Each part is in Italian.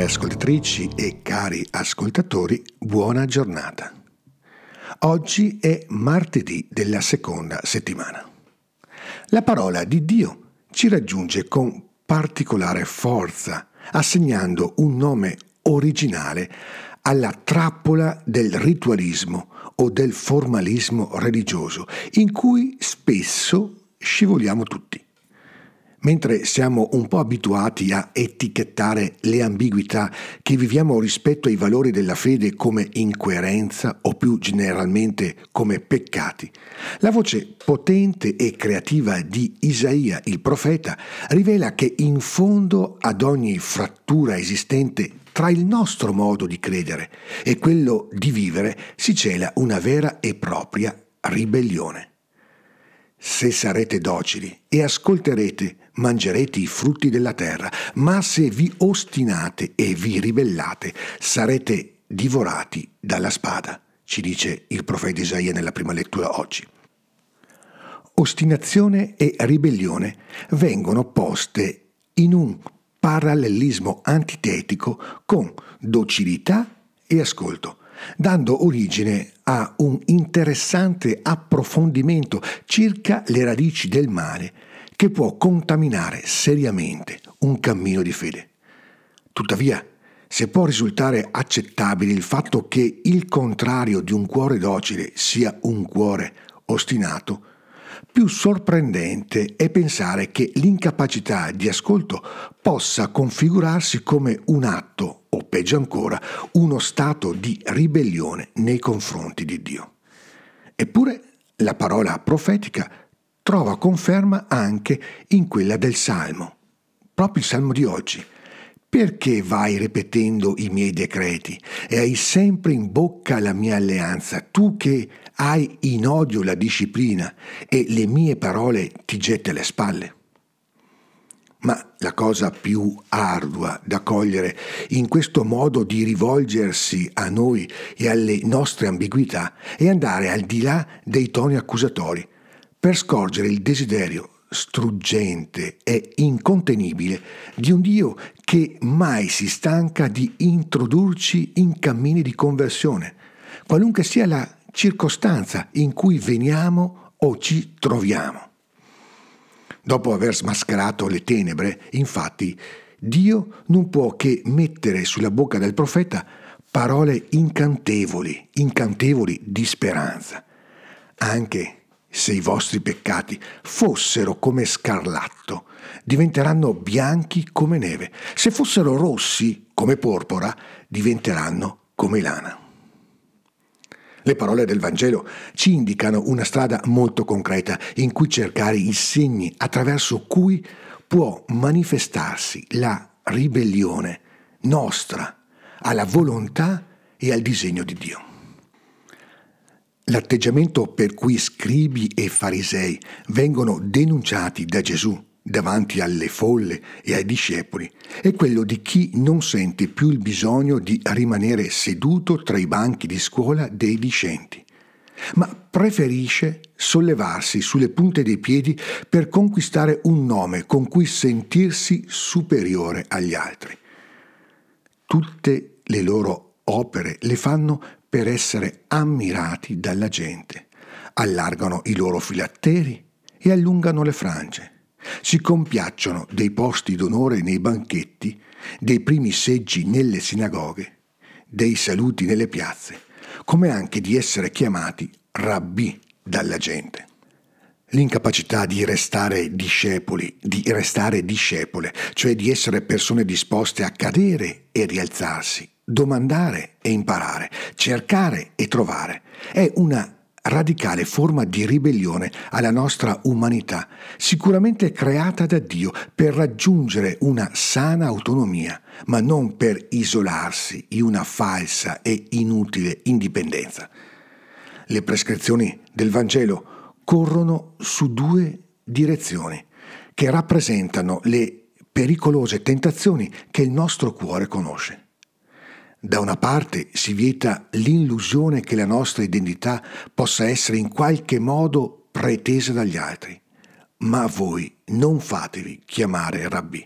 Care ascoltatrici e cari ascoltatori, buona giornata. Oggi è martedì della seconda settimana. La parola di Dio ci raggiunge con particolare forza, assegnando un nome originale alla trappola del ritualismo o del formalismo religioso, in cui spesso scivoliamo tutti. Mentre siamo un po' abituati a etichettare le ambiguità che viviamo rispetto ai valori della fede come incoerenza o più generalmente come peccati, la voce potente e creativa di Isaia il profeta rivela che in fondo ad ogni frattura esistente tra il nostro modo di credere e quello di vivere si cela una vera e propria ribellione. Se sarete docili e ascolterete mangerete i frutti della terra, ma se vi ostinate e vi ribellate, sarete divorati dalla spada, ci dice il profeta Isaia nella prima lettura oggi. Ostinazione e ribellione vengono poste in un parallelismo antitetico con docilità e ascolto, dando origine a un interessante approfondimento circa le radici del male che può contaminare seriamente un cammino di fede. Tuttavia, se può risultare accettabile il fatto che il contrario di un cuore docile sia un cuore ostinato, più sorprendente è pensare che l'incapacità di ascolto possa configurarsi come un atto, peggio ancora, uno stato di ribellione nei confronti di Dio. Eppure la parola profetica trova conferma anche in quella del Salmo, proprio il Salmo di oggi. Perché vai ripetendo i miei decreti e hai sempre in bocca la mia alleanza, tu che hai in odio la disciplina e le mie parole ti gette alle spalle? Ma la cosa più ardua da cogliere in questo modo di rivolgersi a noi e alle nostre ambiguità è andare al di là dei toni accusatori per scorgere il desiderio struggente e incontenibile di un Dio che mai si stanca di introdurci in cammini di conversione, qualunque sia la circostanza in cui veniamo o ci troviamo. Dopo aver smascherato le tenebre, infatti, Dio non può che mettere sulla bocca del profeta parole incantevoli, incantevoli di speranza, anche se i vostri peccati fossero come scarlatto, diventeranno bianchi come neve. Se fossero rossi come porpora, diventeranno come lana. Le parole del Vangelo ci indicano una strada molto concreta in cui cercare i segni attraverso cui può manifestarsi la ribellione nostra alla volontà e al disegno di Dio. L'atteggiamento per cui scribi e farisei vengono denunciati da Gesù davanti alle folle e ai discepoli è quello di chi non sente più il bisogno di rimanere seduto tra i banchi di scuola dei discenti, ma preferisce sollevarsi sulle punte dei piedi per conquistare un nome con cui sentirsi superiore agli altri. Tutte le loro opere le fanno per essere ammirati dalla gente. Allargano i loro filatteri e allungano le frange. Si compiacciono dei posti d'onore nei banchetti, dei primi seggi nelle sinagoghe, dei saluti nelle piazze, come anche di essere chiamati rabbì dalla gente. L'incapacità di restare discepoli, di restare discepole, cioè di essere persone disposte a cadere e rialzarsi, domandare e imparare, cercare e trovare. È una radicale forma di ribellione alla nostra umanità, sicuramente creata da Dio per raggiungere una sana autonomia, ma non per isolarsi in una falsa e inutile indipendenza. Le prescrizioni del Vangelo corrono su due direzioni che rappresentano le pericolose tentazioni che il nostro cuore conosce. Da una parte si vieta l'illusione che la nostra identità possa essere in qualche modo pretesa dagli altri, ma voi non fatevi chiamare rabbì.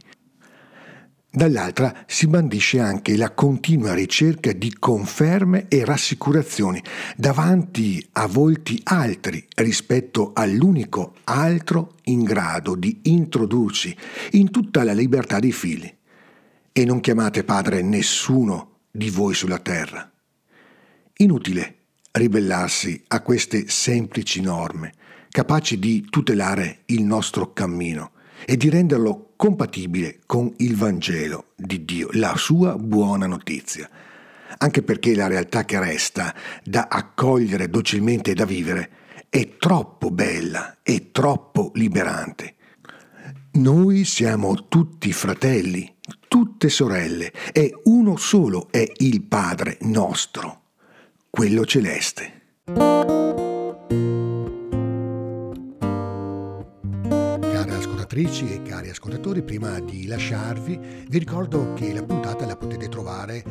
dall'altra si bandisce anche la continua ricerca di conferme e rassicurazioni davanti a volti altri rispetto all'unico altro in grado di introdurci in tutta la libertà dei figli. E non chiamate padre nessuno di voi sulla terra. Inutile ribellarsi a queste semplici norme, capaci di tutelare il nostro cammino e di renderlo compatibile con il Vangelo di Dio, la sua buona notizia. Anche perché la realtà che resta da accogliere docilmente e da vivere è troppo bella e troppo liberante. Noi siamo tutti fratelli, tutte sorelle e uno solo è il Padre nostro, quello celeste. ascoltatrici e cari ascoltatori, prima di lasciarvi vi ricordo che la puntata la potete trovare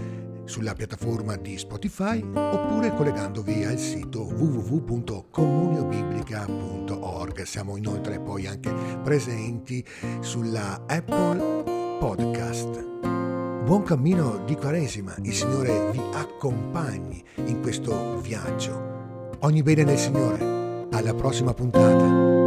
sulla piattaforma di Spotify oppure collegandovi al sito www.comuniobiblica.org. Siamo inoltre poi anche presenti sulla Apple Podcast. Buon cammino di Quaresima, il Signore vi accompagni in questo viaggio. Ogni bene nel Signore. Alla prossima puntata.